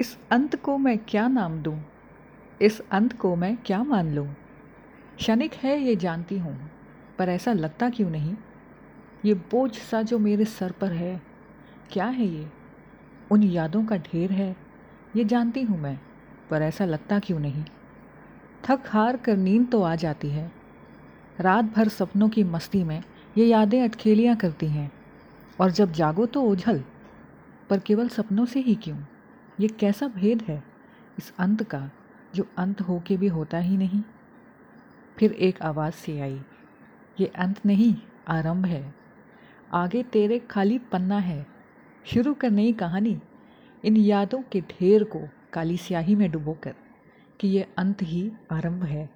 इस अंत को मैं क्या नाम दूँ? इस अंत को मैं क्या मान लूँ? क्षणिक है ये जानती हूँ, पर ऐसा लगता क्यों नहीं? ये बोझ सा जो मेरे सर पर है, क्या है ये? उन यादों का ढेर है, ये जानती हूँ मैं, पर ऐसा लगता क्यों नहीं? थक हार कर नींद तो आ जाती है। रात भर सपनों की मस्ती में ये यादें अटखेलियाँ करती हैं, और जब जागो तो ओझल, पर केवल सपनों से ही क्यों? ये कैसा भेद है इस अंत का, जो अंत हो के भी होता ही नहीं? फिर एक आवाज़ से आई, ये अंत नहीं, आरंभ है। आगे तेरे खाली पन्ना है। शुरू कर नई कहानी। इन यादों के ढेर को काली स्याही में डुबोकर कि ये अंत ही आरंभ है।